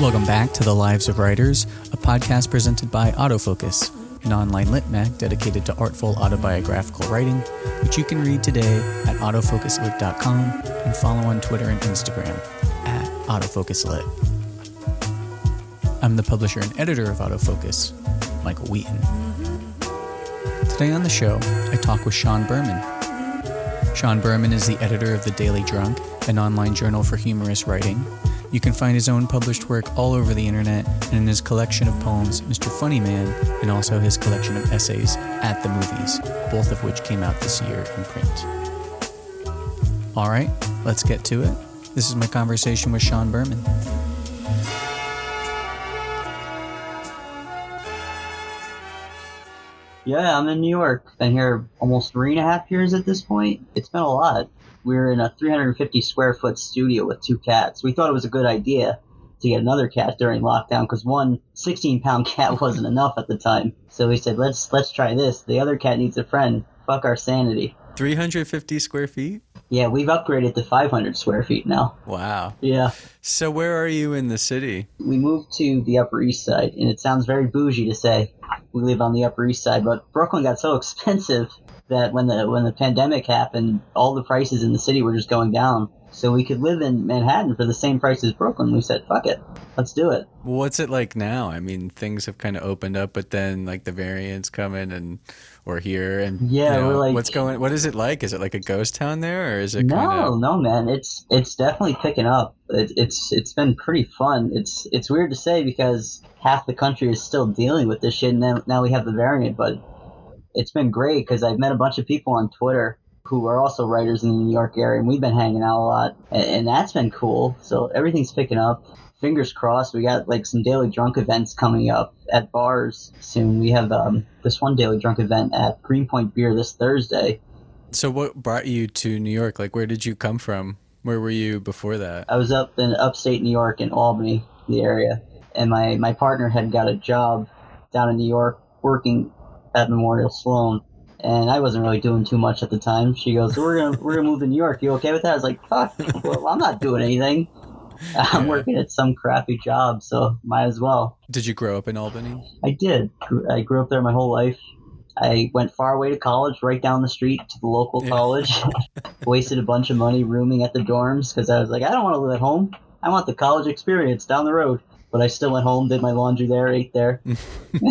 Welcome back to The Lives of Writers, a podcast presented by Autofocus, an online lit mag dedicated to artful autobiographical writing, which you can read today at autofocuslit.com and follow on Twitter and Instagram at autofocuslit. I'm the publisher and editor of Autofocus, Michael Wheaton. Today on the show, I talk with Shawn Berman. Shawn Berman is the editor of The Daily Drunk, an online journal for humorous writing. You can find his own published work all over the internet and in his collection of poems, Mr. Funnyman, and also his collection of essays, At the Movies, both of which came out this year in print. All right, let's get to it. This is my conversation with Shawn Berman. Yeah, I'm in New York. Been here almost three and a half years at this point. It's been a lot. We're in a 350 square foot studio with two cats. We thought it was a good idea to get another cat during lockdown because one 16 pound cat wasn't enough at the time. So we said, let's let's try this. The other cat needs a friend. Fuck our sanity. 350 square feet? Yeah, we've upgraded to 500 square feet now. Wow. Yeah. So, where are you in the city? We moved to the Upper East Side, and it sounds very bougie to say we live on the Upper East Side, but Brooklyn got so expensive that when the when the pandemic happened, all the prices in the city were just going down. So we could live in Manhattan for the same price as Brooklyn. We said, "Fuck it, let's do it." What's it like now? I mean, things have kind of opened up, but then like the variants coming and we're here and Yeah, you know, we're like- what's going? What is it like? Is it like a ghost town there, or is it No, kind of? no, man, it's it's definitely picking up. It, it's it's been pretty fun. It's it's weird to say because half the country is still dealing with this shit, and now, now we have the variant. But it's been great because I've met a bunch of people on Twitter who are also writers in the New York area, and we've been hanging out a lot, and, and that's been cool. So everything's picking up. Fingers crossed. We got like some daily drunk events coming up at bars soon. We have um, this one daily drunk event at Greenpoint Beer this Thursday. So, what brought you to New York? Like, where did you come from? Where were you before that? I was up in upstate New York in Albany, the area, and my, my partner had got a job down in New York working at Memorial Sloan. And I wasn't really doing too much at the time. She goes, "We're gonna we're gonna move to New York. You okay with that?" I was like, "Fuck, well, I'm not doing anything. I'm Yeah. working at some crappy job, so might as well." Did you grow up in Albany? I did. I grew up there my whole life. I went far away to college, right down the street to the local Yeah. college. Wasted a bunch of money rooming at the dorms because I was like, I don't want to live at home. I want the college experience down the road. But I still went home, did my laundry there, ate there.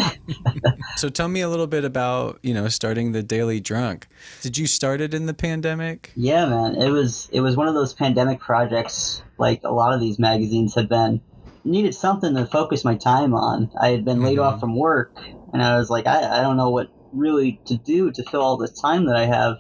So, tell me a little bit about you know starting the Daily Drunk. Did you start it in the pandemic? Yeah, man, it was it was one of those pandemic projects, like a lot of these magazines have been. Needed something to focus my time on. I had been laid Mhm. off from work, and I was like, I, I don't know what really to do to fill all this time that I have.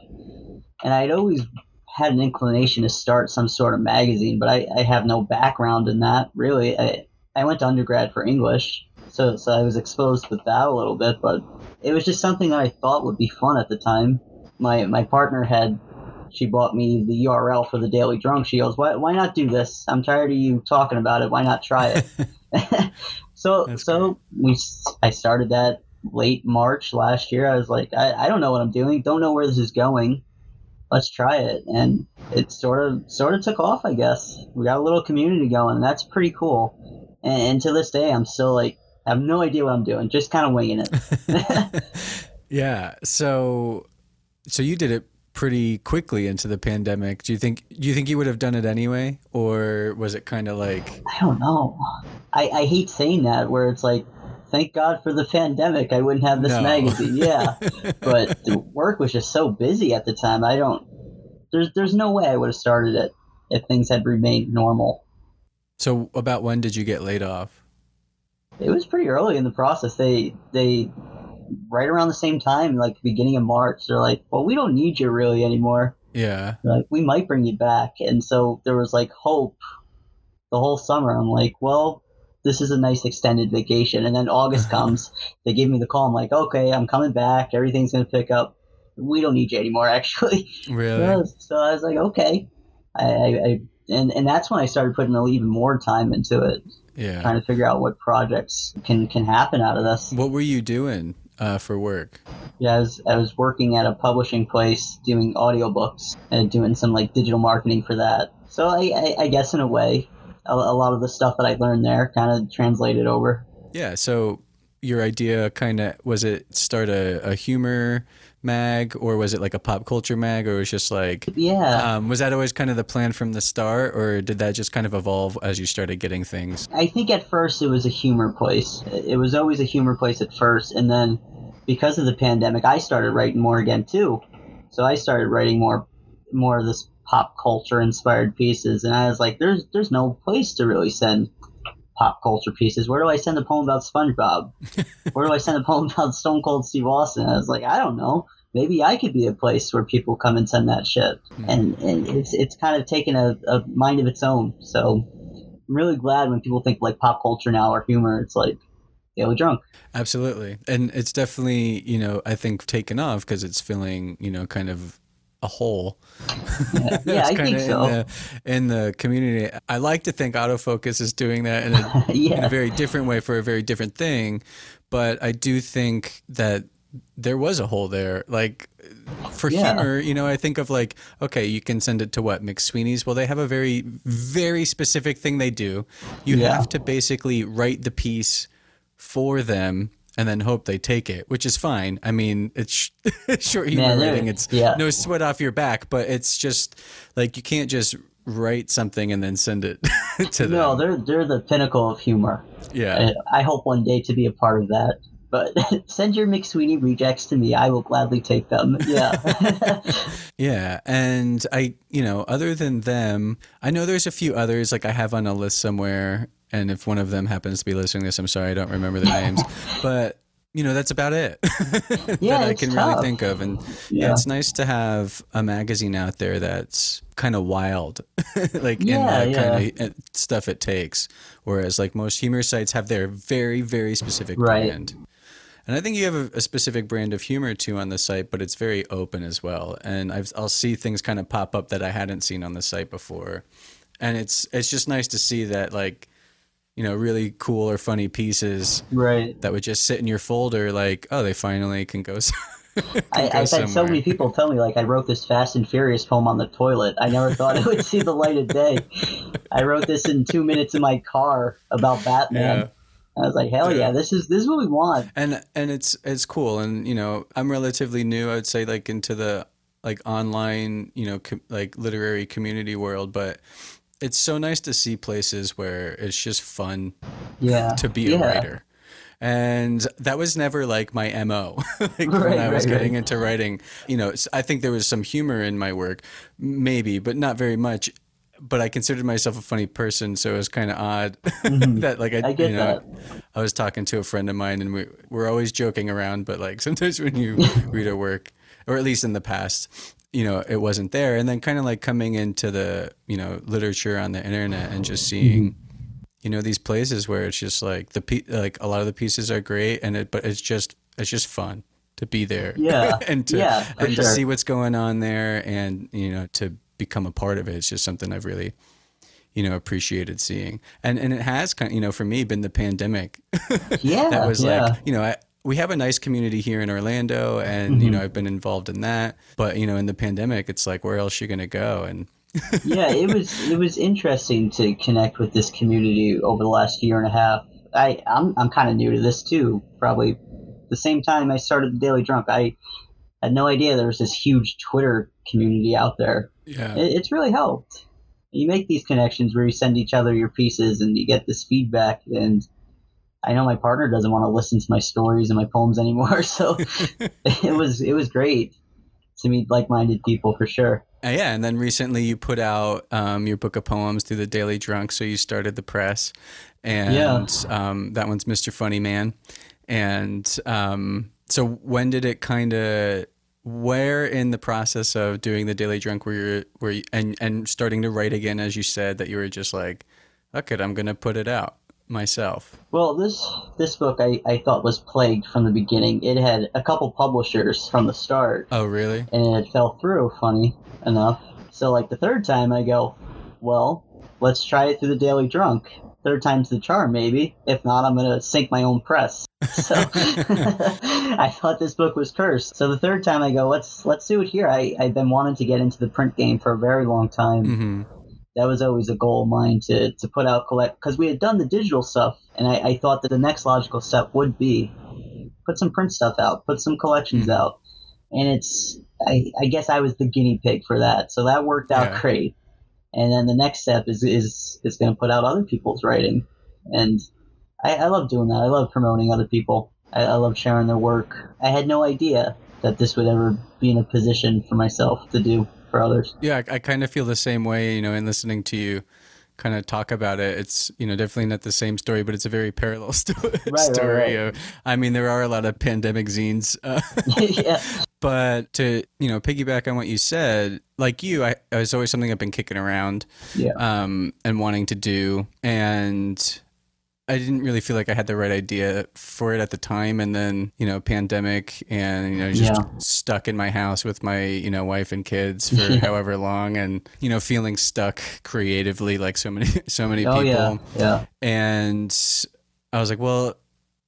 And I'd always had an inclination to start some sort of magazine, but I, I have no background in that really. I I went to undergrad for English, so so I was exposed with that a little bit, but it was just something that I thought would be fun at the time. My my partner had she bought me the URL for the Daily Drunk. She goes, "Why why not do this? I'm tired of you talking about it. Why not try it?" so That's so we s- I started that late March last year. I was like, I, I don't know what I'm doing. Don't know where this is going. Let's try it, and it sort of sort of took off. I guess we got a little community going. And that's pretty cool. And, and to this day, I'm still like, I have no idea what I'm doing. Just kind of winging it. yeah. So, so you did it pretty quickly into the pandemic. Do you think? Do you think you would have done it anyway, or was it kind of like? I don't know. I, I hate saying that where it's like, thank God for the pandemic. I wouldn't have this No. magazine. Yeah. but the work was just so busy at the time. I don't, there's, there's no way I would have started it if things had remained normal. So, about when did you get laid off? It was pretty early in the process. They, they, right around the same time, like beginning of March, they're like, well, we don't need you really anymore. Yeah. They're like, we might bring you back. And so there was like hope the whole summer. I'm like, well, this is a nice extended vacation. And then August comes, they give me the call. I'm like, okay, I'm coming back. Everything's going to pick up. We don't need you anymore, actually. Really? So I was like, okay. I, I, I and, and that's when I started putting even more time into it, Yeah. trying to figure out what projects can, can happen out of this. What were you doing uh, for work? Yeah, I was, I was working at a publishing place doing audiobooks and doing some like digital marketing for that. So I, I, I guess in a way, a, a lot of the stuff that I learned there kind of translated over. Yeah. So your idea kind of was it start a, a humor mag or was it like a pop culture mag or was just like Yeah. um, was that always kind of the plan from the start or did that just kind of evolve as you started getting things I think at first it was a humor place. It was always a humor place at first, and then because of the pandemic, I started writing more again too. So I started writing more, more of this pop culture inspired pieces, and I was like, "There's, there's no place to really send pop culture pieces. Where do I send a poem about SpongeBob? Where do I send a poem about Stone Cold Steve Austin?" I was like, "I don't know." Maybe I could be a place where people come and send that shit, hmm. and, and it's it's kind of taken a, a mind of its own. So I'm really glad when people think like pop culture now or humor. It's like Daily Drunk. absolutely and it's definitely you know i think taken off because it's filling you know kind of a hole Yeah, yeah I think so. in the, in the community i like to think autofocus is doing that in a in a very different way for a very different thing. But I do think that there was a hole there. Like for Yeah. humor, you know, I think of like, okay, you can send it to what McSweeney's. Well, they have a very, very specific thing they do. You Yeah. have to basically write the piece for them. And then hope they take it, which is fine. I mean, it's short humor Man, writing. It's yeah. no sweat off your back, but it's just like you can't just write something and then send it to them. no, they're they're the pinnacle of humor. yeah. And I hope one day to be a part of that. But send your McSweeney rejects to me. I will gladly take them. Yeah. Yeah, and I, you know, other than them, I know there's a few others like I have on a list somewhere, and if one of them happens to be listening to this, I'm sorry I don't remember their names, but you know that's about it Yeah, that I can really think of, and yeah. Yeah. it's nice to have a magazine out there that's kind of wild, like Yeah, in the yeah. kind of uh, stuff it takes, whereas like most humor sites have their very very specific Right. brand. And I think you have a, a specific brand of humor too on the site, but it's very open as well. And I've, I'll see things kind of pop up that I hadn't seen on the site before, and it's it's just nice to see that like, you know, really cool or funny pieces right. that would just sit in your folder. Like, oh, they finally can go. can I, I've had so many people tell me like I wrote this Fast and Furious poem on the toilet. I never thought it would see the light of day. I wrote this in two minutes in my car about Batman. Yeah. I was like, hell Yeah. yeah, this is this is what we want. and and it's it's cool and you know i'm relatively new i'd say like into the like online you know com- like literary community world but it's so nice to see places where it's just fun Yeah. to be a yeah. writer and that was never like my mo like when i was right, getting right. into writing you know I think there was some humor in my work maybe but not very much but i considered myself a funny person so it was kind of odd that like i, Mm-hmm. I you know that. I was talking to a friend of mine, and we we're always joking around. But like sometimes when you read our work, or at least in the past, you know, it wasn't there. And then kind of like coming into the you know literature on the internet and just mm-hmm. seeing, you know, these places where it's just like the pe- like a lot of the pieces are great, and it but it's just it's just fun to be there. Yeah. and to Yeah, and to see what's going on there, and you know to become a part of it. It's just something I've really you know appreciated seeing and and it has kind of, you know for me been the pandemic Yeah. that was yeah. like you know I, we have a nice community here in Orlando and Mm-hmm. you know I've been involved in that but you know in the pandemic it's like where else are you going to go and yeah, it was it was interesting to connect with this community over the last year and a half. I I'm I'm kind of new to this too. Probably the same time I started the Daily Drunk, I had no idea there was this huge Twitter community out there. yeah It, it's really helped. You make these connections where you send each other your pieces and you get this feedback. And I know my partner doesn't want to listen to my stories and my poems anymore, so it was it was great to meet like-minded people for sure. Uh, yeah and then recently you put out um, your book of poems through the Daily Drunk so you started the press and Yeah. um, that one's Mr. Funnyman and um, so when did it kind of where in the process of doing the daily drunk were you were you, and and starting to write again as you said that you were just like okay i'm gonna put it out myself Well, this this book I, I thought was plagued from the beginning. It had a couple publishers from the start, oh really and it fell through. Funny enough. So like the third time, I go, well, let's try it through the Daily Drunk. Third time's the charm, maybe. If not, I'm gonna sink my own press. So I thought this book was cursed. So the third time, I go, let's let's do it here. I I've been wanting to get into the print game for a very long time. hmm that was always a goal of mine to, to put out collect because we had done the digital stuff and I, I thought that the next logical step would be put some print stuff out put some collections Mhm. out. And it's I, I guess i was the guinea pig for that. So that worked out Yeah. great. And then the next step is is is going to put out other people's writing. And I, I love doing that. I love promoting other people. I, I love sharing their work. I had no idea that this would ever be in a position for myself to do for others Yeah, I, I kind of feel the same way, you know, in listening to you kind of talk about it. It's, you know, definitely not the same story, but it's a very parallel sto- right, story. right. Of, I mean, there are a lot of pandemic zines. Uh, yeah but to, you know, piggyback on what you said, like you, I, it's always something I've been kicking around yeah um, and wanting to do. And I didn't really feel like I had the right idea for it at the time. And then, you know, pandemic and, you know, just Yeah. stuck in my house with my, you know, wife and kids for Yeah. however long and, you know, feeling stuck creatively like so many, so many oh people. yeah yeah And I was like, well,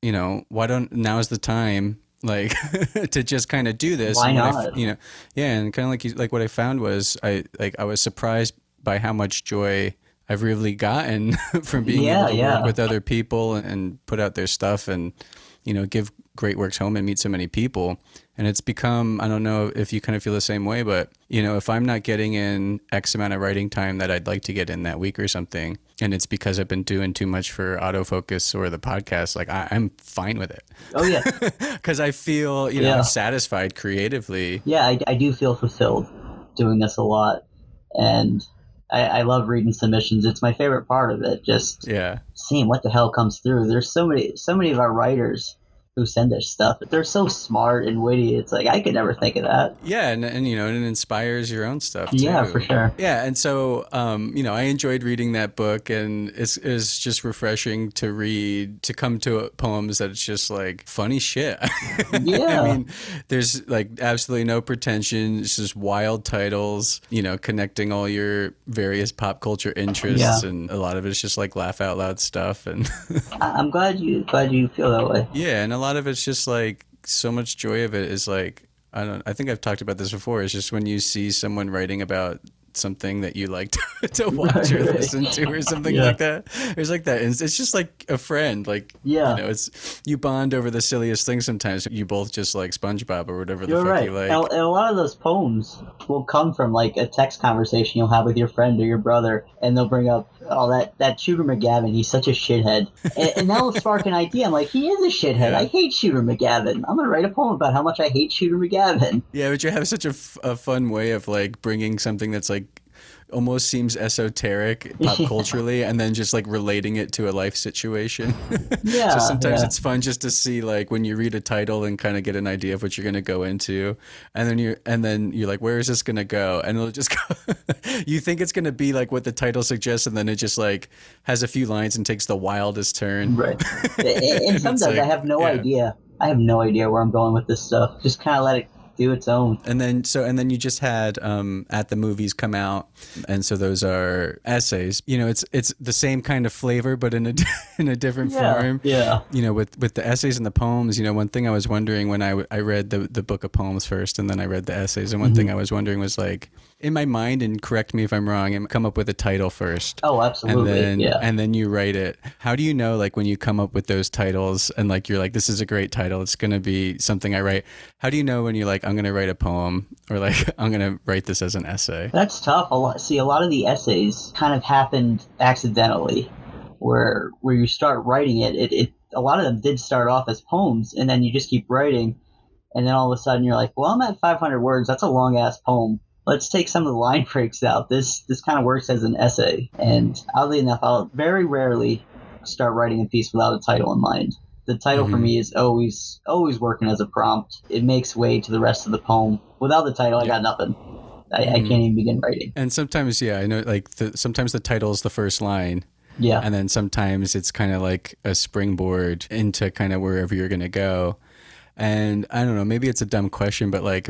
you know, why don't, now is the time. Like to just kind of do this. Why what I not? you know, yeah, and kind of like you, like what I found was I like I was surprised by how much joy I've really gotten from being Yeah, able to yeah. work with other people and put out their stuff and you know give great works home and meet so many people. And it's become I don't know if you kind of feel the same way, but you know if I'm not getting in X amount of writing time that I'd like to get in that week or something, and it's because I've been doing too much for autofocus or the podcast, like I, I'm fine with it oh yeah because I feel you know Yeah. satisfied creatively. yeah, I, I do feel fulfilled doing this a lot, and I, I love reading submissions. It's my favorite part of it. Just Yeah. seeing what the hell comes through. There's so many, so many of our writers who send us stuff. They're so smart and witty. It's like I could never think of that. Yeah, and, and you know, and it inspires your own stuff. Too. Yeah, for sure. Yeah, and so um, you know, I enjoyed reading that book, and it's it's just refreshing to read to come to poems that it's just like funny shit. Yeah. I mean, there's like absolutely no pretension. It's just wild titles. You know, connecting all your various pop culture interests, Yeah. and a lot of it's just like laugh out loud stuff, and I'm glad you glad you feel that way. yeah, and a lot of it's just like so much joy of it is like I don't I think I've talked about this before. It's just when you see someone writing about something that you like to, to watch or Right, listen to or something Yeah. like that. There's like that. It's, it's just like a friend. Like Yeah. you know, it's you bond over the silliest things. Sometimes you both just like SpongeBob or whatever the You're fuck right. you like. and, and a lot of those poems will come from like a text conversation you'll have with your friend or your brother, and they'll bring up, "Oh, that that Shooter McGavin, he's such a shithead," and, and that will spark an idea. I'm like, he is a shithead. Yeah. I hate Shooter McGavin. I'm gonna write a poem about how much I hate Shooter McGavin. Yeah, but you have such a, f- a fun way of like bringing something that's like almost seems esoteric pop culturally and then just like relating it to a life situation. Yeah, so sometimes yeah. it's fun just to see like when you read a title and kind of get an idea of what you're going to go into and then you're and then you're like where is this going to go and it'll just go you think it's going to be like what the title suggests and then it just like has a few lines and takes the wildest turn. Right. and, sometimes I have no yeah. idea. I have no idea where I'm going with this stuff. Just kind of let it do its own. And then so and then you just had um, at the movies come out, and so those are essays. You know, it's it's the same kind of flavor, but in a in a different form. Yeah. You know, with with the essays and the poems. You know, one thing I was wondering when I w- I read the the book of poems first, and then I read the essays, and one thing I was wondering was like in my mind, and correct me if I'm wrong, and come up with a title first. Oh, And absolutely. then, yeah. and then you write it. How do you know, like, when you come up with those titles and like you're like, this is a great title. It's gonna be something I write. How do you know when you're like, I'm gonna write a poem or like I'm gonna write this as an essay? That's tough. A lot. See, a lot of the essays kind of happened accidentally, where where you start writing it. It, it a lot of them did start off as poems, and then you just keep writing, and then all of a sudden you're like, well, I'm at 500 words. That's a long ass poem. Let's take some of the line breaks out. This this kind of works as an essay. And oddly enough, I'll very rarely start writing a piece without a title in mind. The title for Mhm. me is always always working as a prompt. It makes way to the rest of the poem. Without the title, I got nothing. I, I Mhm. can't even begin writing. And sometimes, yeah, I know, like the, sometimes the title is the first line, Yeah. and then sometimes it's kind of like a springboard into kind of wherever you're gonna go. And I don't know, maybe it's a dumb question, but like,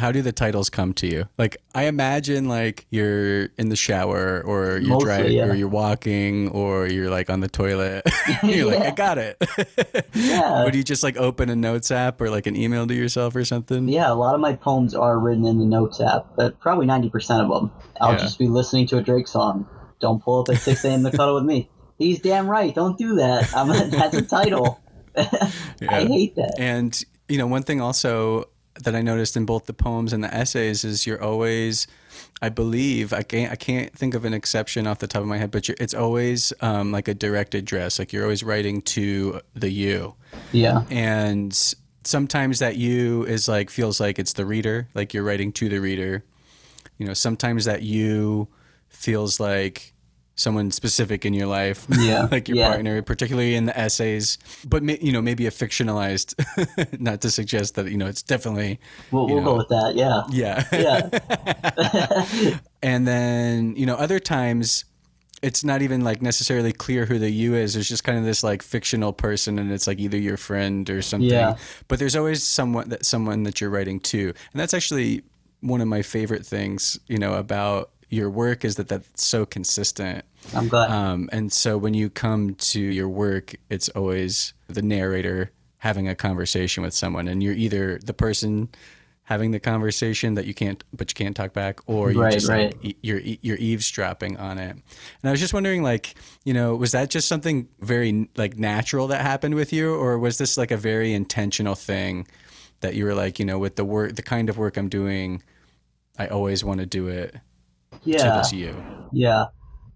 how do the titles come to you? Like, I imagine like you're in the shower, or you're Mostly, driving, yeah. or you're walking, or you're like on the toilet. you're like, I got it. Yeah. Would you just like open a notes app or like an email to yourself or something? Yeah, a lot of my poems are written in the Notes app, but probably 90% of them. I'll Yeah. just be listening to a Drake song don't pull up at 6 a.m. to cuddle with me. He's damn right. Don't do that. I'm that's a title. I hate that. And you know, one thing also that I noticed in both the poems and the essays is you're always, I believe, I can't, I can't think of an exception off the top of my head, but you're, it's always um, like a direct address. Like you're always writing to the you, Yeah. and sometimes that you is like feels like it's the reader, like you're writing to the reader. You know, sometimes that you feels like someone specific in your life, Yeah, like your yeah. partner, particularly in the essays. But you know, maybe a fictionalized, not to suggest that you know it's definitely We'll, we'll know. go with that. Yeah. yeah, Yeah. and then you know other times it's not even like necessarily clear who the you is there's just kind of this like fictional person and it's like either your friend or something Yeah. but there's always someone that someone that you're writing to and that's actually one of my favorite things you know about your work is that that's so consistent I'm glad. um, and so when you come to your work, it's always the narrator having a conversation with someone, and you're either the person having the conversation that you can't, but you can't talk back, or you're Right, just right. like you're you're eavesdropping on it. And I was just wondering, like, you know, was that just something very like natural that happened with you, or was this like a very intentional thing that you were like, you know, with the work, the kind of work I'm doing, I always want to do it to yeah. this you. Yeah.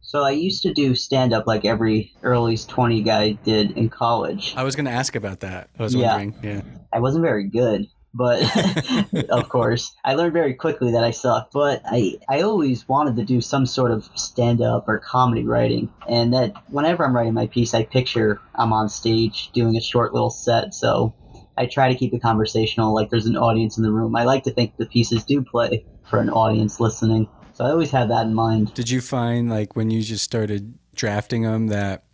So I used to do stand up like every early's 20 guy did in college. I was going to ask about that. I was Yeah. wondering. Yeah. I wasn't very good, but of course, I learned very quickly that I sucked. But I, I always wanted to do some sort of stand up or comedy writing. And that whenever I'm writing my piece, I picture I'm on stage doing a short little set. So I try to keep it conversational, like there's an audience in the room. I like to think the pieces do play for an audience listening. So I always have that in mind. Did you find like when you just started drafting them that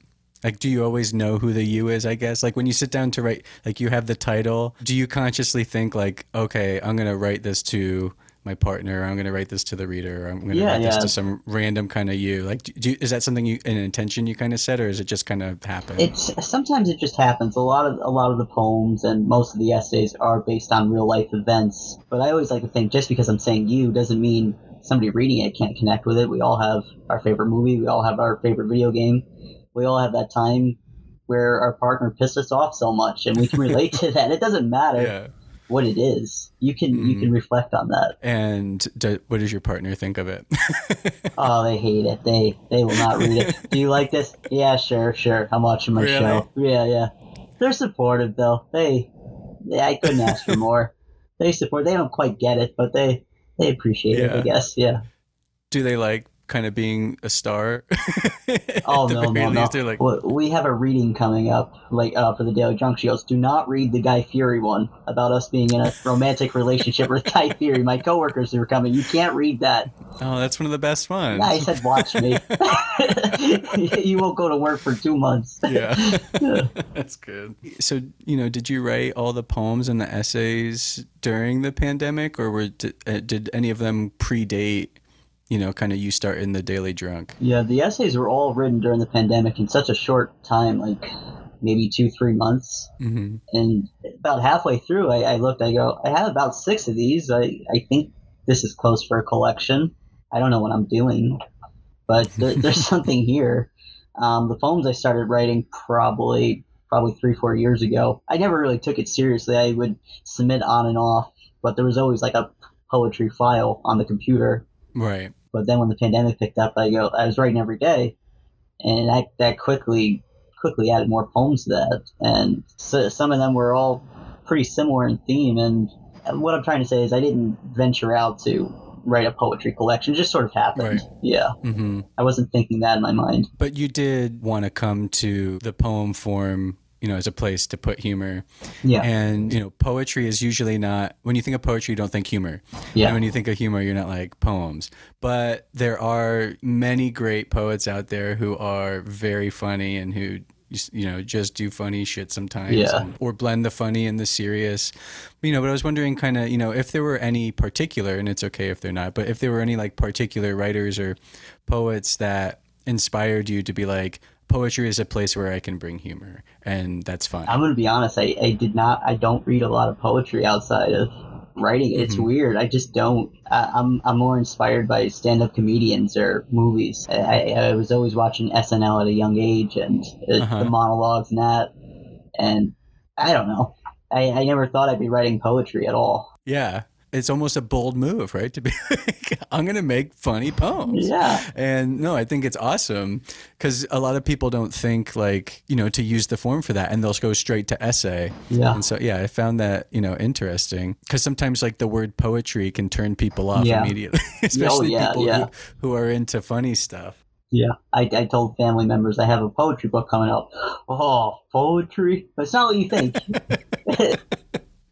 like do you always know who the you is i guess like when you sit down to write like you have the title do you consciously think like okay i'm gonna write this to my partner or i'm gonna write this to the reader or i'm gonna Yeah, write this to some random kind of you like do you, is that something you an intention you kind of set or is it just kind of happen It's sometimes it just happens. A lot of a lot of the poems and most of the essays are based on real life events. But I always like to think just because I'm saying you doesn't mean somebody reading it can't connect with it. We all have our favorite movie. We all have our favorite video game. We all have that time where our partner pissed us off so much, and we can relate to that. It doesn't matter yeah what it is. You can you Mhm. can reflect on that. and do, what does your partner think of it Oh, they hate it. They they will not read it. Do you like this? Yeah, sure, sure. I'm watching my Really? show. Yeah, yeah. They're supportive though. They, yeah, I couldn't ask for more. They support. They don't quite get it, but they they appreciate it. I guess. Yeah. do they like kind of being a star Oh no, no, no. least, like Well, we have a reading coming up, like uh, for the Daily goes, "Do not read the Guy Fieri one about us being in a romantic relationship with Guy Fieri." My coworkers who are coming, you can't read that. oh that's one of the best ones Yeah, I said, "Watch me." you won't go to work for two months. yeah that's good so you know did you write all the poems and the essays during the pandemic or were did, uh, did any of them predate you know kind of you start in the daily drunk Yeah, the essays were all written during the pandemic in such a short time, like maybe two, three months. mm-hmm. And about halfway through, I, I looked, I go, I have about six of these. I, I think this is close for a collection. I don't know what I'm doing, but there, there's something here. Um, the poems I started writing probably probably three, four years ago. I never really took it seriously. I would submit on and off, but there was always like a poetry file on the computer right but then when the pandemic picked up, I go, I was writing every day, and that that quickly quickly added more poems to that, and so, some of them were all pretty similar in theme. And what I'm trying to say is, I didn't venture out to write a poetry collection; it just sort of happened. Right. Yeah, mm-hmm. I wasn't thinking that in my mind. but you did want to come to the poem form you know as a place to put humor Yeah, and you know poetry is usually not when you think of poetry you don't think humor yeah, And when you think of humor, you're not like poems. But there are many great poets out there who are very funny and who, you know, just do funny shit sometimes. Yeah. and- or blend the funny and the serious. You know, but I was wondering kind of, you know, if there were any particular, and it's okay if they're not, but if there were any like particular writers or poets that inspired you to be like, poetry is a place where I can bring humor and that's fun. I'm gonna be honest. I, I did not. I don't read a lot of poetry outside of writing it. It's Mhm. weird. I just don't. I, I'm I'm more inspired by stand-up comedians or movies. I, I, was always watching SNL at a young age and uh, Uh-huh. the monologues and that. And I don't know. I, I never thought I'd be writing poetry at all. Yeah. It's almost a bold move, right? To be like, I'm going to make funny poems. Yeah. And no, I think it's awesome because a lot of people don't think like, you know, to use the form for that and they'll go straight to essay. Yeah. And so, yeah, I found that, you know, interesting because sometimes like the word poetry can turn people off Yeah. immediately, oh, especially yeah, people yeah. Who, who are into funny stuff. Yeah, I, I told family members I have a poetry book coming out. Oh, poetry? That's not what you think.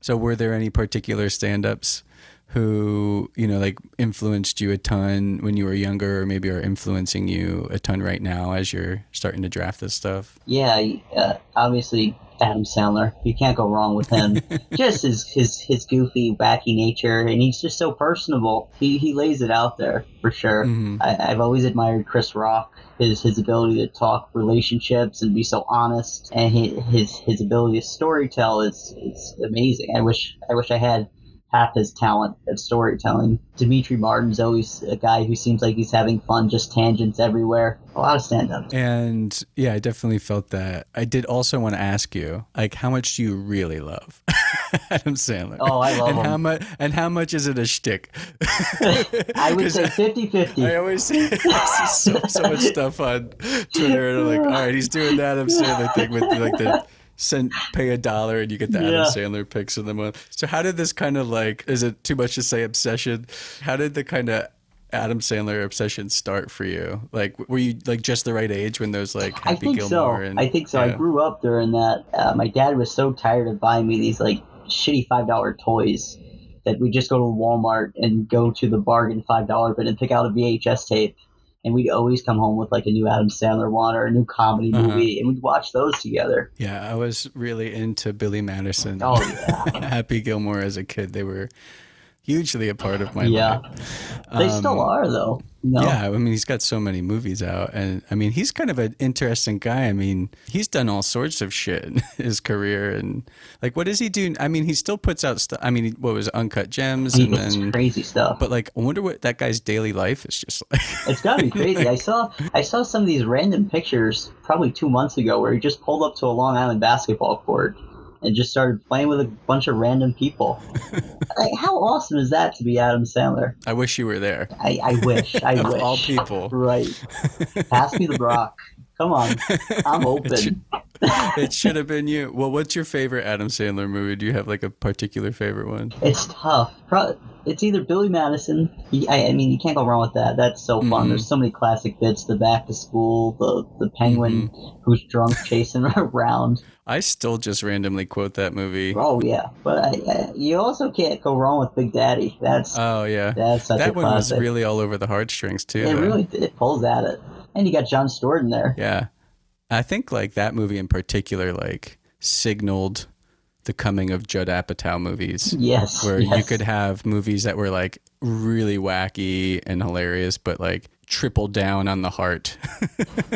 So, were there any particular stand ups who, you know, like influenced you a ton when you were younger or maybe are influencing you a ton right now as you're starting to draft this stuff? yeah, uh, obviously Adam Sandler. You can't go wrong with him. just his, his his goofy, wacky nature, and he's just so personable. He he lays it out there for sure. Mhm. I, I've always admired Chris Rock. His his ability to talk relationships and be so honest, and his his, his ability to storytell is is amazing. I wish I wish I had half his talent at storytelling. Demetri Martin's always a guy who seems like he's having fun, just tangents everywhere. A lot of stand ups. And yeah, I definitely felt that. I did also want to ask you, like, how much do you really love Adam Sandler? Oh, I love and him. how much? And how much is it a shtick? I would say 50 50. I always see so, so much stuff on Twitter, and I'm like, all right, he's doing the Adam Sandler thing with like the send pay a dollar and you get the Adam Yeah. Sandler picks in the month. So how did this kind of like? Is it too much to say obsession? How did the kind of Adam Sandler obsession start for you? Like, were you like just the right age when those like I Happy think so. Gilmore and I think so. I grew up during that. Uh, my dad was so tired of buying me these like shitty five dollar toys that we just go to Walmart and go to the bargain five dollar bin and pick out a VHS tape, and we'd always come home with like a new Adam Sandler one or a new comedy Uh-huh. movie, and we'd watch those together. Yeah, I was really into Billy Madison. Oh yeah, Happy Gilmore as a kid. They were hugely a part of my life. Yeah. life. they Um, still are though. No. Yeah, I mean, he's got so many movies out, and I mean, he's kind of an interesting guy. I mean, he's done all sorts of shit in his career, and like, what does he do? I mean, he still puts out stuff. I mean, what was Uncut Gems, and then, crazy stuff. but like, I wonder what that guy's daily life is just like. It's gotta be crazy. I saw I saw some of these random pictures probably two months ago where he just pulled up to a Long Island basketball court and just started playing with a bunch of random people. like, how awesome is that to be Adam Sandler? I wish you were there. I, I wish. I Of wish. all people. Right. Pass me the Brock. Come on. I'm It should, open. it should have been you. Well, what's your favorite Adam Sandler movie? Do you have like a particular favorite one? It's tough. Pro- It's either Billy Madison. I, I mean, you can't go wrong with that. That's so fun. Mhm. There's so many classic bits. The back to school, the the penguin Mm-hmm. who's drunk chasing around. I still just randomly quote that movie. Oh yeah, but I, I, you also can't go wrong with Big Daddy. That's Oh yeah, that's that one was really all over the heartstrings too. it though. really it pulls at it, and you got Jon Stewart in there. Yeah. I think like that movie in particular like signaled the coming of Judd Apatow movies Yes, where you could have movies that were like really wacky and hilarious but like triple down on the heart.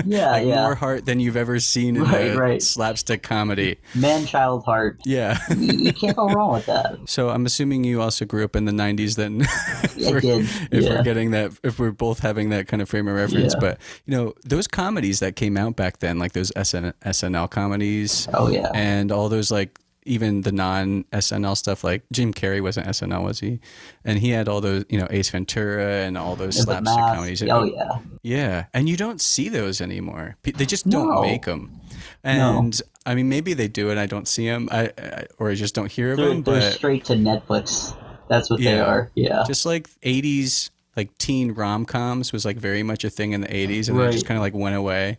Yeah, like yeah. more heart than you've ever seen in Right, a right. slapstick comedy. Man, child, heart. Yeah. you, you can't go wrong with that. So I'm assuming you also grew up in the 90s then. if I we're- did, If yeah. we're getting that, if we're both having that kind of frame of reference. Yeah. But, you know, those comedies that came out back then, like those SN- SNL comedies Oh yeah, and all those, like, even the non SNL stuff, like Jim Carrey wasn't SNL, was he? And he had all those, you know, Ace Ventura and all those slapstick comedies. Oh yeah, Yeah, and you don't see those anymore. They just don't No. make them. And I mean, maybe they do, and I don't see them, I, I or I just don't hear of they're, them. they're But straight to Netflix. That's what they are. Yeah, just like '80s, like teen rom coms was like very much a thing in the '80s, and Right. just kind of like went away.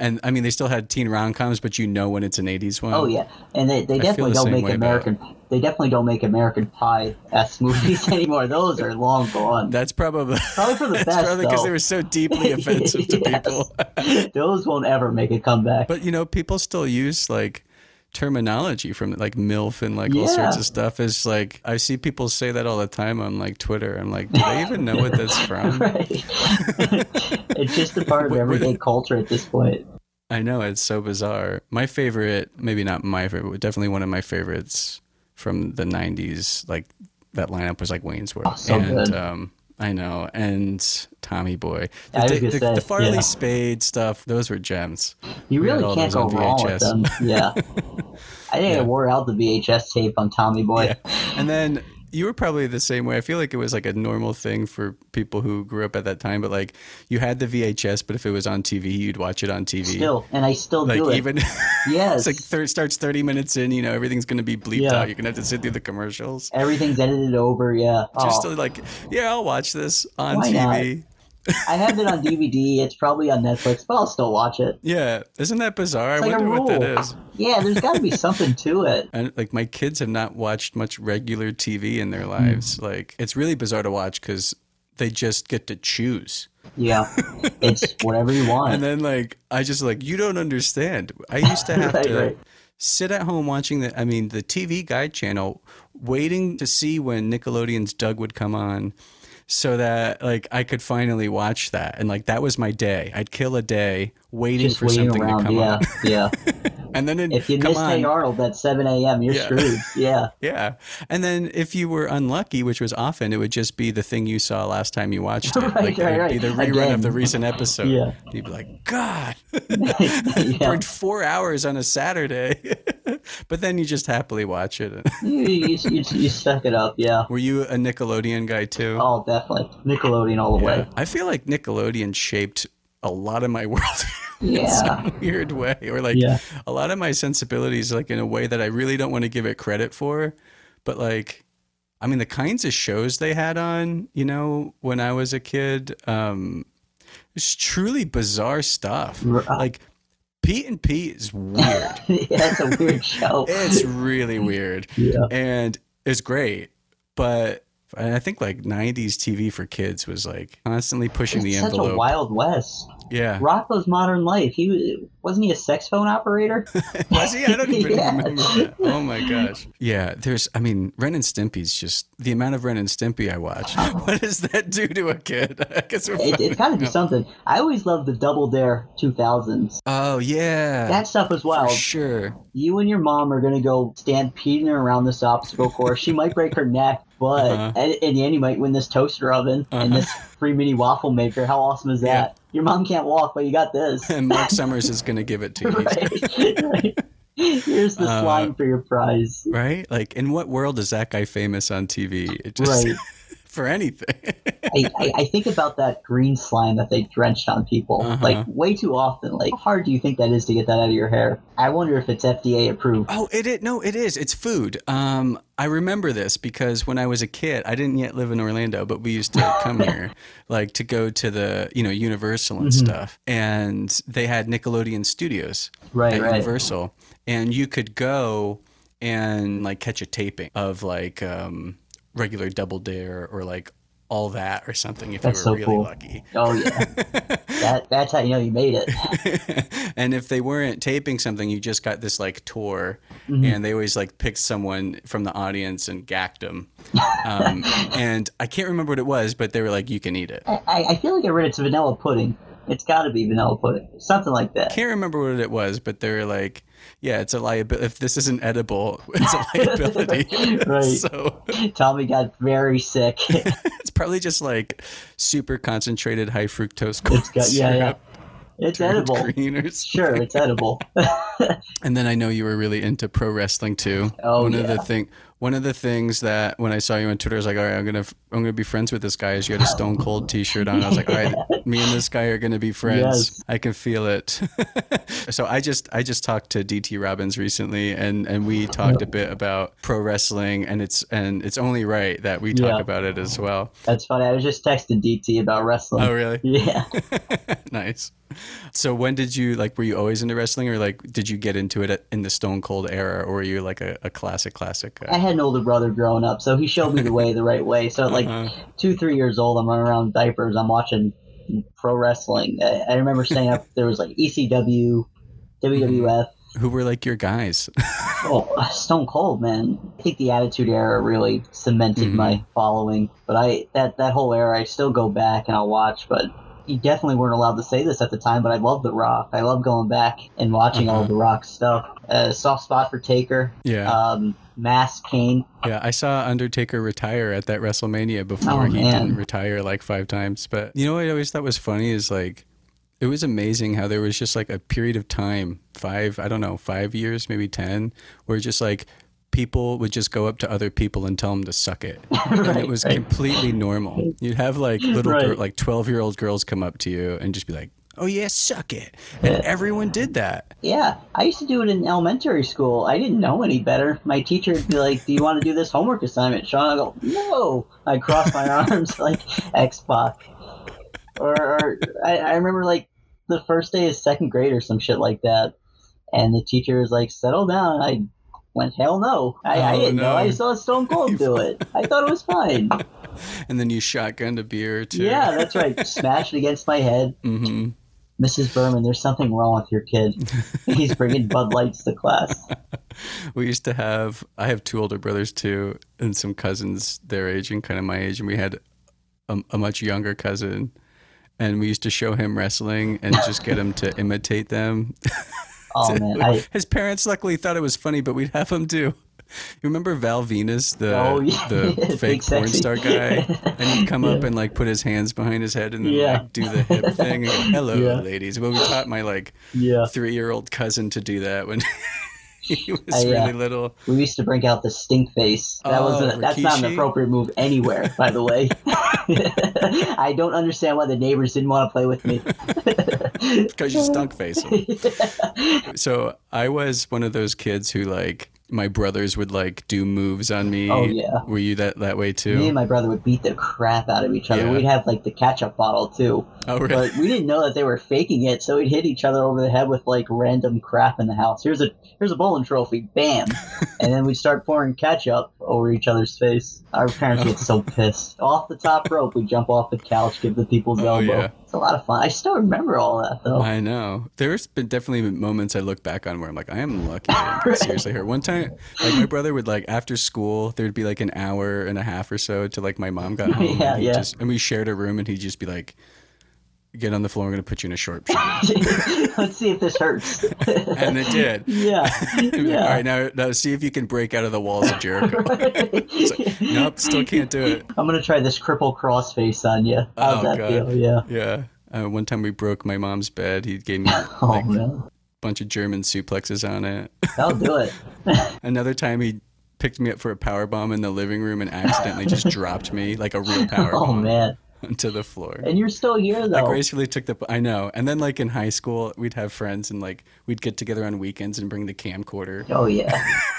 And I mean, they still had teen rom coms, but you know when it's an '80s one. Oh yeah, and they, they definitely the don't make American. They definitely don't make American Pie s movies anymore. Those are long gone. That's probably Probably for the that's best, probably because they were so deeply offensive to Yes. people. Those won't ever make a comeback. But you know, people still use like terminology from like MILF and like all sorts of stuff. Is like I see people say that all the time on like Twitter. I'm like, do they even know what that's from? it's just a part of everyday culture at this point. I know it's so bizarre. My favorite, maybe not my favorite, but definitely one of my favorites from the '90s, like that lineup was like Wayne's World. Oh, so and um I know. And Tommy Boy. The, the, say, the Farley yeah. Spade stuff, those were gems. You really all can't go on wrong with them. Yeah. I think Yeah. I wore out the VHS tape on Tommy Boy. Yeah. And then you were probably the same way. I feel like it was like a normal thing for people who grew up at that time, but like you had the VHS, but if it was on TV, you'd watch it on TV. Still, and I still like do it. even yes. it's like thir- starts 30 minutes in, you know, everything's going to be bleeped Yeah. out. You're going to have to sit through the commercials. Everything's edited over. Yeah. Just Oh, to like, yeah, I'll watch this on Why not? I have it on DVD. It's probably on Netflix, but I'll still watch it. Yeah, isn't that bizarre? It's I like wonder what that is. Yeah, there's got to be something to it. And like my kids have not watched much regular TV in Hmm. their lives. Like it's really bizarre to watch because they just get to choose. Yeah, it's whatever you want. And then like I just like you don't understand. I used to have Right, to right. sit at home watching the I mean the TV guide channel waiting to see when Nickelodeon's Doug would come on so that like I could finally watch that. And like that was my day. I'd kill a day waiting Just for waiting something around. to come Yeah, on. yeah. And then it If you come miss on. Hey Arnold at 7 a.m., you're Yeah. screwed. Yeah, Yeah. And then if you were unlucky, which was often, it would just be the thing you saw last time you watched it. Right, like it right, would be the rerun Again. of the recent episode. Yeah. You'd be like, God, yeah. burned four hours on a Saturday. but then you just happily watch it. You, you, you, you suck it up. Yeah. Were you a Nickelodeon guy too? Oh, definitely Nickelodeon all the yeah. way. I feel like Nickelodeon shaped a lot of my worldview. in some weird way, or like Yeah. a lot of my sensibilities, like in a way that I really don't want to give it credit for. But like, I mean, the kinds of shows they had on, you know, when I was a kid, um, it's truly bizarre stuff. R- Like Pete and Pete is weird. yeah, it's a weird show. it's really weird, yeah. and it's great, but. I think like '90s TV for kids was like constantly pushing the It's such envelope. a wild west. Yeah, Rocko's Modern Life. He was, wasn't he a sex phone operator? Was he? I don't even Yeah. remember that. Oh my gosh. Yeah, there's, I mean, Ren and Stimpy's just the amount of Ren and Stimpy I watch. What does that do to a kid? I guess we're It, it's got to be something. I always loved the Double Dare 2000s. Oh, yeah. That stuff was for wild. sure. You and your mom are gonna go stampeding around this obstacle course. She might break her neck, but Uh-huh. and, and the end you might win this toaster oven and Uh-huh. this free mini waffle maker. How awesome is that? Your mom can't walk, but you got this. And Marc Summers is going to give it to you. right. right. Here's the Uh, slime for your prize. Right? Like, in what world is that guy famous on TV? It just, Right. for anything. I, I, I think about that green slime that they drenched on people Uh-huh. like way too often. Like, how hard do you think that is to get that out of your hair? I wonder if it's FDA approved. Oh, it is. No, it is. It's food. Um, I remember this because when I was a kid, I didn't yet live in Orlando, but we used to come here, like to go to the, you know, Universal and Mm-hmm. stuff. And they had Nickelodeon Studios Right, at right. Universal, and you could go and like catch a taping of like um, regular Double Dare or like all that or something if That's you so were really cool. lucky. Oh yeah, that that's how you know you made it. and if they weren't taping something, you just got this like tour, Mm-hmm. and they always like picked someone from the audience and gacked them. Um, and I can't remember what it was, but they were like, "You can eat it." I, I feel like I read it's vanilla pudding. It's got to be vanilla pudding, something like that. Can't remember what it was, but they're like, "Yeah, it's a liability. If this isn't edible, it's a liability." Right. So Tommy got very sick. it's probably just like super concentrated high fructose corn It's got yeah, yeah. syrup It's edible. Sure, it's edible. And then I know you were really into pro wrestling too. Oh, one of the yeah. thing, one of the things that when I saw you on Twitter, I was like, all right, I'm gonna, I'm gonna be friends with this guy. Is you had a Stone Cold T-shirt on? I was like, all right, me and this guy are gonna be friends. Yes. I can feel it. so I just, I just talked to DT Robbins recently, and and we talked a bit about pro wrestling, and it's and it's only right that we talk Yeah. about it as well. That's funny. I was just texting DT about wrestling. Oh, really? Yeah. nice. So when did you like? Were you always into wrestling, or like did you get into it in the Stone Cold era, or were you like a, a classic, classic? I Uh, had an older brother growing up, so he showed me the way the right way. So at like Uh-huh. two, three years old, I'm running around diapers. I'm watching pro wrestling. I, I remember staying up. There was like ECW, WWF. who were like your guys? Oh, Stone Cold, man! I think the Attitude Era really cemented Mhm. my following. But I that that whole era, I still go back and I'll watch. But you definitely weren't allowed to say this at the time, but I love The Rock. I love going back and watching all The Rock stuff. Uh, soft spot for Taker. Yeah. Um, Mass Kane. Yeah, I saw Undertaker retire at that WrestleMania before Oh, he man. didn't retire like five times. But you know what I always thought was funny is like it was amazing how there was just like a period of time, five, I don't know, five years, maybe ten, where just like people would just go up to other people and tell them to suck it. and it was right. completely normal. You'd have like little Right. girl, like 12-year-old girls come up to you and just be like, "Oh yeah, suck it." And everyone did that. Yeah, I used to do it in elementary school. I didn't know any better. My teacher would be like, "Do you want to do this homework assignment?" Shawn, I go, "No." I cross my arms like X Pac. Or, or I, I remember like the first day of second grade or some shit like that, and the teacher was like, "Settle down." I went, "Hell no!" I, I Oh, didn't know. I saw Stone Cold do it. I thought it was fine. And then you shotgunned a beer too. Yeah, that's right. Smashed it against my head. hmm Mrs. Berman, there's something wrong with your kid. He's bringing Bud Lights to class. We used to have, I have two older brothers too, and some cousins their age and kind of my age. And we had a, a much younger cousin. And we used to show him wrestling and just get him to imitate them. Oh man, I His parents luckily thought it was funny, but we'd have him do. You remember Val Venis, the Oh, yeah. the fake porn star guy, and he'd come up and like put his hands behind his head and then Yeah. like do the hip thing. Go, Hello, Yeah. ladies. Well, we taught my like yeah. three year old cousin to do that when he was I, uh, really little. We used to bring out the stink face. That was Oh, a, that's not an appropriate move anywhere, by the way. I don't understand why the neighbors didn't want to play with me. Because you stunk face. So I was one of those kids who like my brothers would like do moves on me. Oh, yeah. Were you that that way too? Me and my brother would beat the crap out of each other. Yeah. We'd have like the ketchup bottle too, oh really? but we didn't know that they were faking it. So we'd hit each other over the head with like random crap in the house. Here's a here's a bowling trophy, bam, and then we'd start pouring ketchup over each other's face. Our parents oh. get so pissed. Off the top rope, we jump off the couch, give the people's Oh, elbow. yeah. It's a lot of fun. I still remember all that though. I know. There's been definitely moments I look back on where I'm like, I am lucky. Didn't seriously hurt. One time, like my brother would like after school, there'd be like an hour and a half or so till like my mom got home. Yeah, and yeah. Just, and we shared a room, and he'd just be like, "Get on the floor. I'm gonna put you in a short shirt." Let's see if this hurts. and it did. yeah. He'd be like, yeah. All right, now, now see if you can break out of the walls of Jericho. Like, nope, still can't do it. I'm gonna try this crippler crossface on you. How's Oh, that God. feel? Yeah. Yeah. Uh, one time we broke my mom's bed. He gave me Oh like a bunch of German suplexes on it. I'll do it. Another time he picked me up for a power bomb in the living room and accidentally just dropped me like a real power oh bomb man, onto the floor. and you're still here I though. gracefully took the. I know. And then like in high school, we'd have friends and like we'd get together on weekends and bring the camcorder. Oh yeah.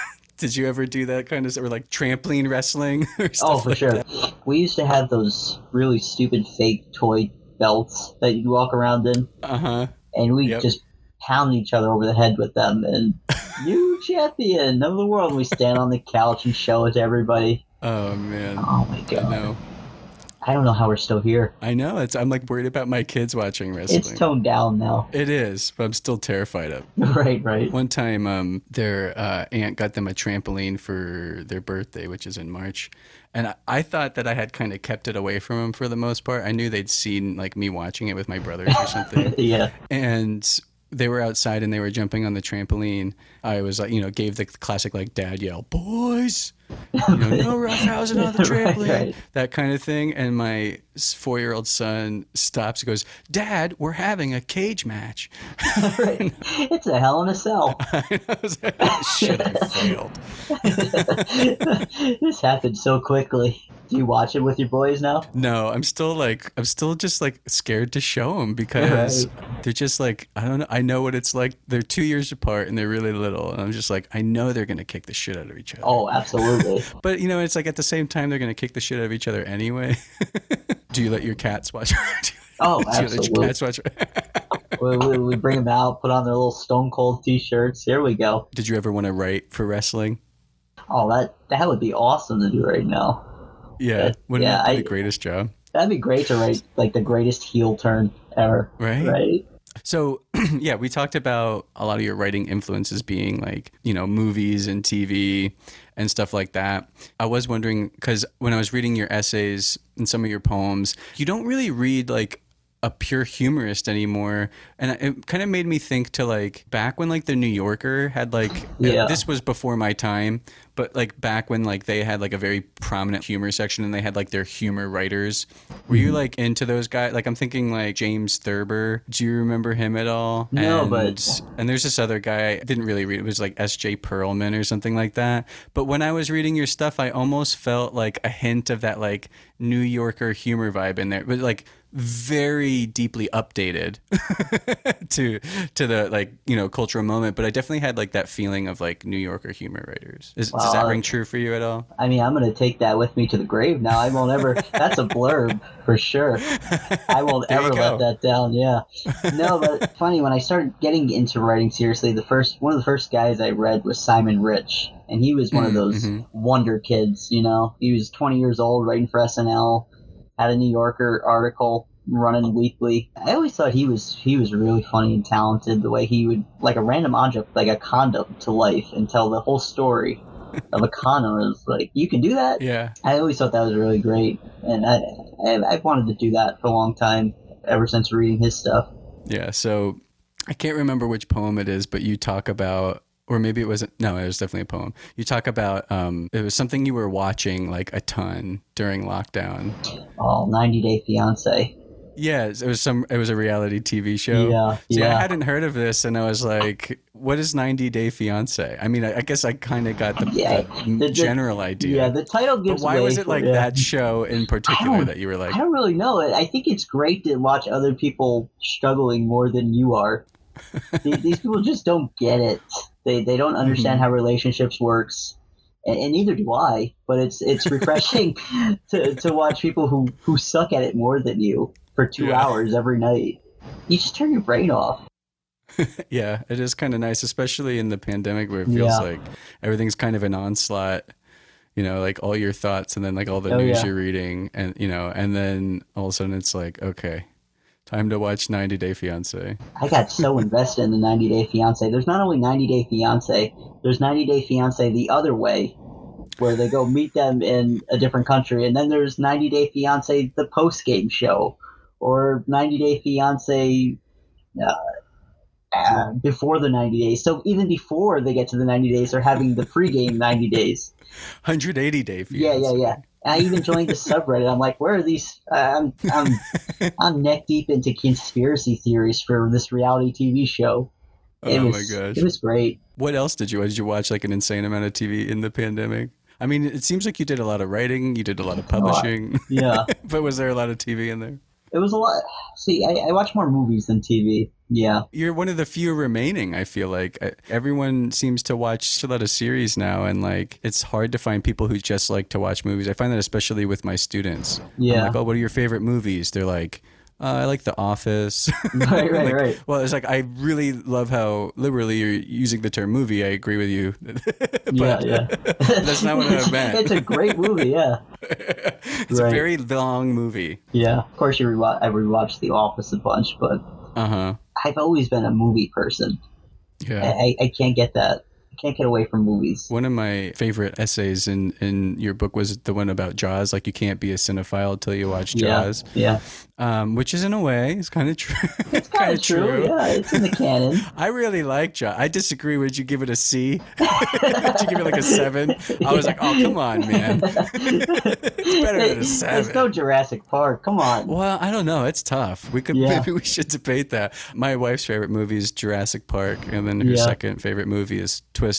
Did you ever do that kind of or like trampoline wrestling or stuff Oh for like sure. that? We used to have those really stupid fake toy belts that you walk around in, Uh huh. and we Yep. just pound each other over the head with them. And you champion of the world. And we stand on the couch and show it to everybody. Oh man. Oh my I god. know. I don't know how we're still here. I know. It's. I'm like worried about my kids watching wrestling. It's toned down now. it is, but I'm still terrified of. right, right. One time, um, their uh, aunt got them a trampoline for their birthday, which is in March, and I, I thought that I had kind of kept it away from them for the most part. I knew they'd seen like me watching it with my brothers or something, yeah. and they were outside and they were jumping on the trampoline. I was like, you know, gave the classic like dad yell, "Boys!" You know, no roughhousing on the trampoline, right. that kind of thing. And my four-year-old son stops and goes, "Dad, we're having a cage match." right. It's a hell in a cell. I was like, shit, I failed. this happened so quickly. Do you watch it with your boys now? No, I'm still like, I'm still just like scared to show them because they're just like, I don't know. I know what it's like. They're two years apart and they're really little. And I'm just like, I know they're going to kick the shit out of each other. Oh, absolutely. But, you know, it's like at the same time, they're going to kick the shit out of each other anyway. Do you let your cats watch? Oh, do you oh, let your absolutely. cats watch? we, we, we bring them out, put on their little Stone Cold T-shirts. Here we go. Did you ever want to write for wrestling? Oh, that that would be awesome to do right now. Yeah. Wouldn't Yeah, that be I- the greatest job? That'd be great to write like the greatest heel turn ever. Right? Right. So, yeah, we talked about a lot of your writing influences being like, you know, movies and TV and stuff like that. I was wondering because when I was reading your essays and some of your poems, you don't really read like a pure humorist anymore. And it kind of made me think to like back when like the New Yorker had like Yeah. this was before my time, but like back when like they had like a very prominent humor section and they had like their humor writers. Were Mm-hmm. you like into those guys? Like I'm thinking like James Thurber. Do you remember him at all? No, and, but- and there's this other guy I didn't really read. It was like S.J. Perelman or something like that. But when I was reading your stuff, I almost felt like a hint of that like New Yorker humor vibe in there, but like very deeply updated to to the like you know cultural moment. But I definitely had like that feeling of like New Yorker humor writers. Is, does that ring true for you at all? I mean, I'm gonna take that with me to the grave now. I won't ever. that's a blurb for sure. I won't ever let that down. Yeah. No, but funny when I started getting into writing seriously, the first one of the first guys I read was Simon Rich, and he was one of Mm, those mhm. wonder kids. You know, he was 20 years old, writing for SNL, had a New Yorker article running weekly. I always thought he was he was really funny and talented. The way he would like a random object, like a condom, to life and tell the whole story of a condom. Was like you can do that. Yeah. I always thought that was really great, and I, I I've wanted to do that for a long time, ever since reading his stuff. Yeah. So I can't remember which poem it is, but you talk about, or maybe it wasn't. No, it was definitely a poem. You talk about um, it was something you were watching like a ton during lockdown. Oh, 90 Day Fiance. Yeah, it was some. It was a reality TV show. Yeah, See, I hadn't heard of this, and I was like, "What is 90 Day Fiance?" I mean, I, I guess I kind of got the, Yeah, the the- general idea. Yeah, the title but gives why was it like yeah. that show in particular that you were like, I don't really know. I think it's great to watch other people struggling more than you are. these, these people just don't get it. They they don't understand Mm-hmm. how relationships works, and, and neither do I. But it's it's refreshing to, to watch people who who suck at it more than you for two Yeah. hours every night. You just turn your brain off. Yeah, it is kind of nice, especially in the pandemic where it feels Yeah. like everything's kind of an onslaught. You know, like all your thoughts and then like all the Oh, news yeah. you're reading, and you know, and then all of a sudden it's like, okay, time to watch 90 Day Fiance. I got so invested in the 90 Day Fiance. There's not only 90 Day Fiance, there's 90 Day Fiance the other way, where they go meet them in a different country, and then there's 90 Day Fiance the post game show, or 90 Day Fiance uh, uh, before the 90 days. So even before they get to the 90 days, they're having the pregame 90 days. 180 Day Fiance. Yeah, yeah, yeah. I even joined the subreddit. I'm like, where are these? I'm, I'm, I'm neck deep into conspiracy theories for this reality TV show. Oh it Oh was, my gosh. It was great. What else did you watch? Did you watch like an insane amount of TV in the pandemic? I mean, it seems like you did a lot of writing, you did a lot of publishing, Yeah, but was there a lot of TV in there? It was a lot. See, I, I watch more movies than TV. Yeah, You're one of the few remaining, I feel like. Uh, Everyone seems to watch a lot of series now, and like it's hard to find people who just like to watch movies. I find that especially with my students. I'm Yeah. like, oh, what are your favorite movies? They're like, uh, I like The Office. Right, right, Like, right. Well, it's like I really love how liberally you're using the term movie. I agree with you. yeah, But yeah. That's not what I meant. it's a great movie. Yeah, it's a very long movie. yeah. Of course, you rewatch. I rewatched The Office a bunch, but Uh huh. I've always been a movie person. Yeah. I, I can't get that. Can't get away from movies. One of my favorite essays in, in your book was the one about Jaws. Like you can't be a cinephile till you watch Jaws, Yeah, um, which is in a way is kind of true. it's kind of true. Yeah, it's in the canon. I really like Jaws. I disagree. Would you give it a C? Would you give it like a seven? I was like, oh come on, man. it's better than a It's seven. no Jurassic Park. Come on. Well, I don't know. It's tough. We could Yeah. maybe we should debate that. My wife's favorite movie is Jurassic Park, and then her Yeah. second favorite movie is Twister.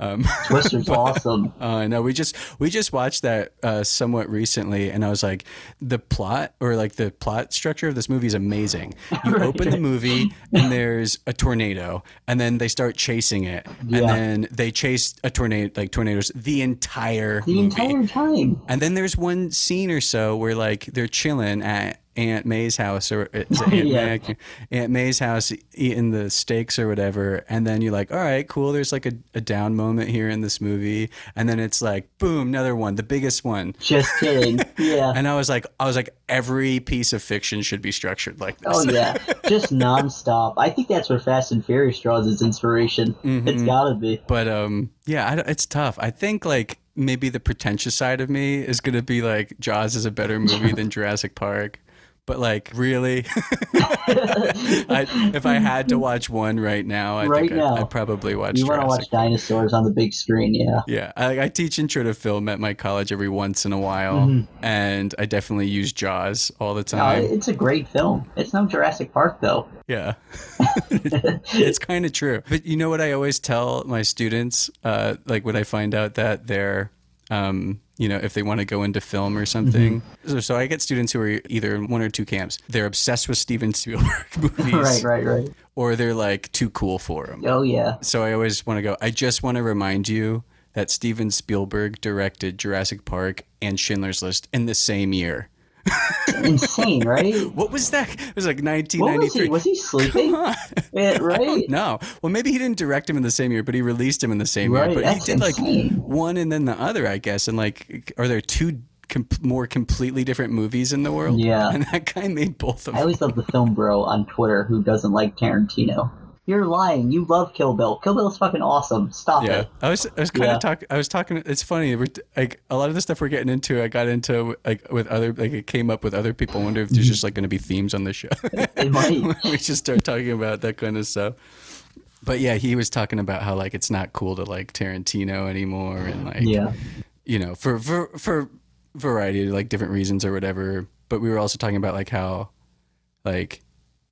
Um, Twister's but- awesome. Uh, no, we just we just watched that uh, somewhat recently, and I was like, the plot or like the plot structure of this movie is amazing. You Right, open the movie, and there's a tornado, and then they start chasing it, Yeah. and then they chase a tornado like tornadoes the entire The movie. entire time. And then there's one scene or so where like they're chilling at Aunt May's house or is it Aunt, Yeah. May? Aunt May's house eating the steaks or whatever. And then you're like, all right, cool. There's like a, a down moment here in this movie. And then it's like, boom, another one, the biggest one. Just kidding. Yeah. And I was like, I was like, every piece of fiction should be structured like this. Oh yeah, just nonstop. I think that's where Fast and Furious draws its inspiration. Mm-hmm. It's gotta be. But um, yeah, I, it's tough. I think like maybe the pretentious side of me is gonna be like Jaws is a better movie than Jurassic Park. But like really, I, if I had to watch one right now, I Right think I'd. I'd probably watch. You want to watch dinosaurs on the big screen, yeah. Yeah, I, I teach intro to film at my college every once in a while, Mhm. and I definitely use Jaws all the No, time. it's a great film. It's no Jurassic Park though. yeah, it's kind of true. But you know what I always tell my students, uh, like when I find out that they're, um, you know, if they want to go into film or something. Mm-hmm. So, so I get students who are either in one or two camps. They're obsessed with Steven Spielberg movies, right, right, right. or they're like too cool for him. Oh yeah. So I always want to go. I just want to remind you that Steven Spielberg directed Jurassic Park and Schindler's List in the same year. Insane, right? What was that? It was like What was 1993. he? Was he sleeping? Yeah, right? No. Well, maybe he didn't direct him in the same year, but he released him in the same Right, year. But he did like one and then the other, I guess. And like, are there two com- more completely different movies in the world? Yeah. And that guy made both of them. I always love the film bro on Twitter who doesn't like Tarantino. You're lying. You love Kill Bill. Kill Bill is fucking awesome. Stop Yeah, it. I was I was kind Yeah. of talking. I was talking. It's funny. We're, like a lot of the stuff we're getting into, I got into like with other like it came up with other people. I wonder if there's just like going to be themes on the show. It might. we just start talking about that kind of stuff. But yeah, he was talking about how like it's not cool to like Tarantino anymore, and like Yeah. you know for for for variety of like different reasons or whatever. But we were also talking about like how like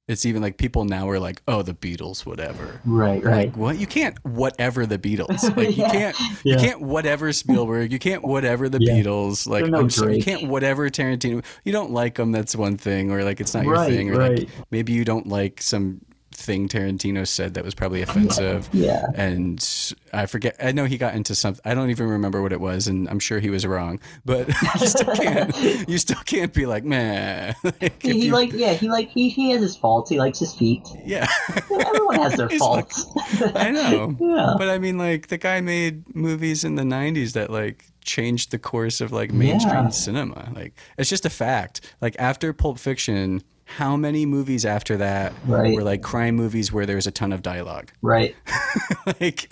it's even like people now are like, oh, the Beatles, whatever. Right, right. Like what? You can't whatever the Beatles. Like you can't Yeah. you can't whatever Spielberg. You can't whatever the Yeah. Beatles. Like no I'm sorry, you can't whatever Tarantino. You don't like them. That's one thing. Or like it's not your thing. Or like maybe you don't like some thing Tarantino said that was probably offensive. Yeah. And I forget. I know he got into something. I don't even remember what it was, and I'm sure he was wrong. But you still can't. you still can't be like, man. like, He, you- like yeah he like he, he has his faults. He likes his feet. yeah. Everyone has their He's like- faults. I know. Yeah. But I mean, like, the guy made movies in the 90s that, like, changed the course of, like, mainstream Yeah. cinema. Like, it's just a fact. Like, after Pulp Fiction, how many movies after that Right. were, like, crime movies where there's a ton of dialogue? Right. like,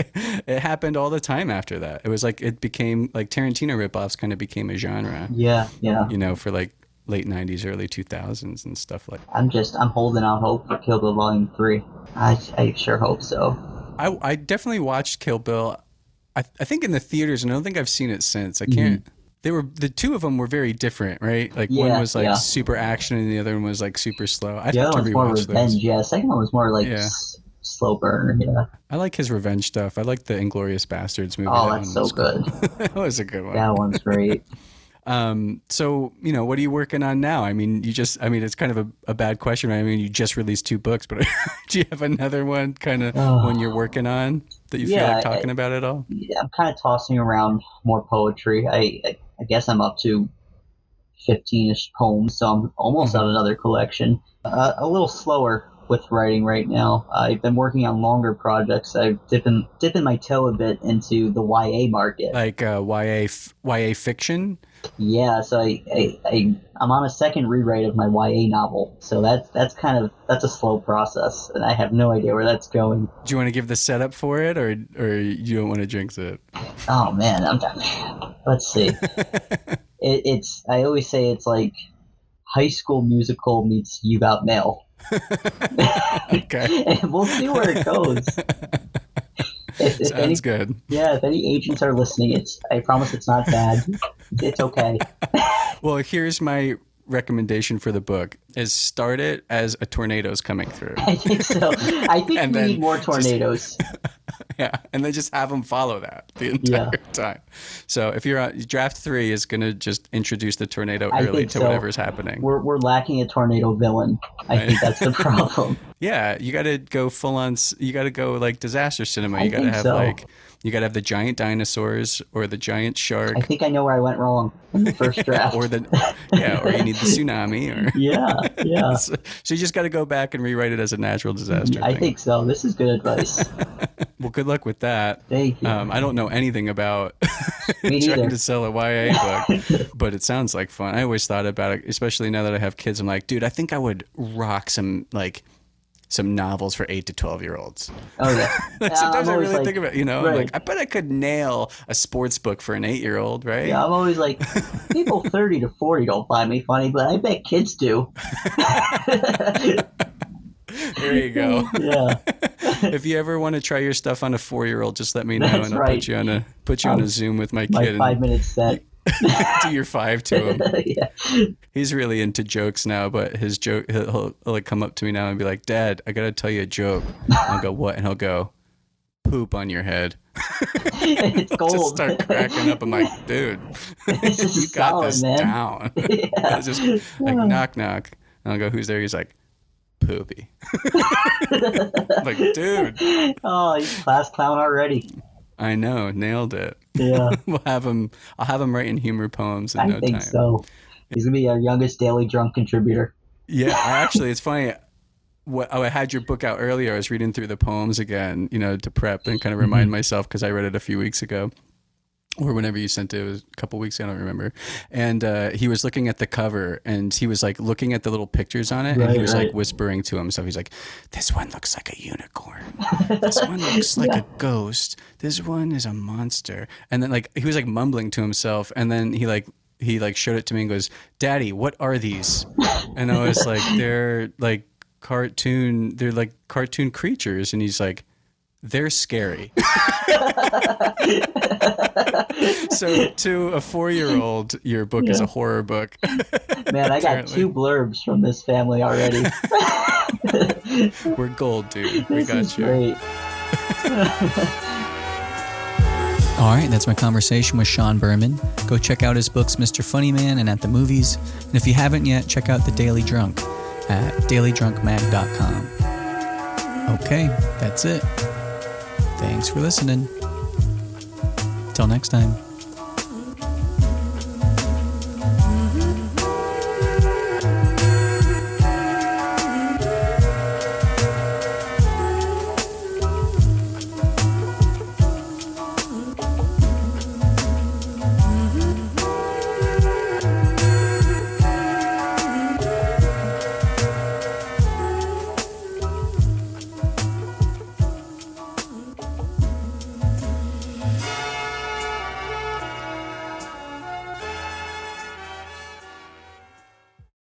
it happened all the time after that. It was like, it became, like, Tarantino ripoffs kind of became a genre, Yeah. Yeah. you know, for, like, late 90s, early 2000s and stuff like I'm just I'm holding out hope for Kill Bill Volume Three. I I sure hope so. I, I definitely watched Kill Bill. I, I think in the theaters, and I don't think I've seen it since. I can't. Mm-hmm. They were the two of them were very different, right? Like one was like yeah. super action, and the other one was like super slow. I The have to one's more rewatch revenge. those. Yeah. The second one was more like Yeah. s- slow burn. Yeah. I like his revenge stuff. I like the Inglourious Basterds movie. Oh, That that's so cool. good. that was a good one. That one's great. Um, so you know, what are you working on now? I mean, you just, I mean, it's kind of a, a bad question. right? I mean, you just released two books, but do you have another one kind of Oh. one you're working on that you feel like talking about at all? Yeah, I'm kind of tossing around more poetry. I, I, I guess I'm up to 15ish poems, so I'm almost Mm-hmm. another collection. Uh, a little slower with writing right now. I've been working on longer projects. I've dipping dipping my toe a bit into the YA market. Like uh, YA f- YA fiction? Yeah, so I, I, I I'm on a second rewrite of my YA novel. So that's that's kind of that's a slow process, and I have no idea where that's going. Do you want to give the setup for it, or or you don't want to jinx it? Oh man, I'm done. Let's see. it, it's I always say it's like High School Musical meets You Got Mail. okay, and we'll see where it goes. If, if any, good. yeah, if any agents are listening, it's I promise it's not bad. It's okay. Well, here's my recommendation for the book: is start it as a tornado's coming through. I think so. I think we need more just- tornadoes. yeah, and then just have them follow that the entire Yeah. time. So if you're on draft three, is going to just introduce the tornado I early to so. whatever's happening. We're we're lacking a tornado villain. I think that's the problem. Yeah, you got to go full on. You got to go like disaster cinema. You got to have so. like you got to have the giant dinosaurs or the giant shark I think I know where I went wrong in the first draft. or the yeah, or you need the tsunami or yeah, yeah. so, so you just got to go back and rewrite it as a natural disaster. I thing. think so. This is good advice. Well, good luck with that. Thank you. Um, I don't know anything about trying to sell a YA book, but it sounds like fun. I always thought about it, especially now that I have kids. I'm like, dude, I think I would rock some like some novels for eight to twelve year olds. Oh yeah. Like, sometimes I'm I really like- think about, you know, right. like I bet I could nail a sports book for an eight year old, right? Yeah, I'm always like, people 30 to 40 don't find me funny, but I bet kids do. There you go. yeah. if you ever want to try your stuff on a four year old, just let me know That's and I'll right. put you on a put you on a Zoom with my My kid five minute set. do your five to him. yeah. He's really into jokes now, but his joke he'll, he'll, he'll like come up to me now and be like, "Dad, I gotta tell you a joke." I'll go, "What?" And he'll go, "Poop on your head." it's Just start cracking up. I'm like, "Dude, you got solid, this man." down." yeah. Just like knock knock. And I'll go, "Who's there?" He's like, "Poopy." like, dude, Oh, he's class clown already. I know, nailed it. Yeah, we'll have him. I'll have him writing humor poems in I no think time. so. He's gonna be our youngest daily drunk contributor. Yeah, I actually, it's funny. What oh, I had your book out earlier. I was reading through the poems again, you know, to prep and kind of remind Mm-hmm. myself because I read it a few weeks ago, or whenever you sent it. It was a couple weeks. ago, I don't remember. And uh, he was looking at the cover, and he was like looking at the little pictures on it, and he Right, was like whispering to himself. He's like, "This one looks like a unicorn. This one looks like a ghost. This one is a monster." And then like he was like mumbling to himself, and then he like he like showed it to me and goes, "Daddy, what are these?" And I was like, "They're like cartoon. They're like cartoon creatures." And he's like, "They're scary." so to a four-year-old, your book is a horror book. Man, I got two blurbs from this family already. We're gold, dude. We this got is you. great. All right, that's my conversation with Shawn Berman. Go check out his books, Mr. Funnyman and At the Movies. And if you haven't yet, check out The Daily Drunk at dailydrunkmag.com. Okay, that's it. Thanks for listening. Till next time.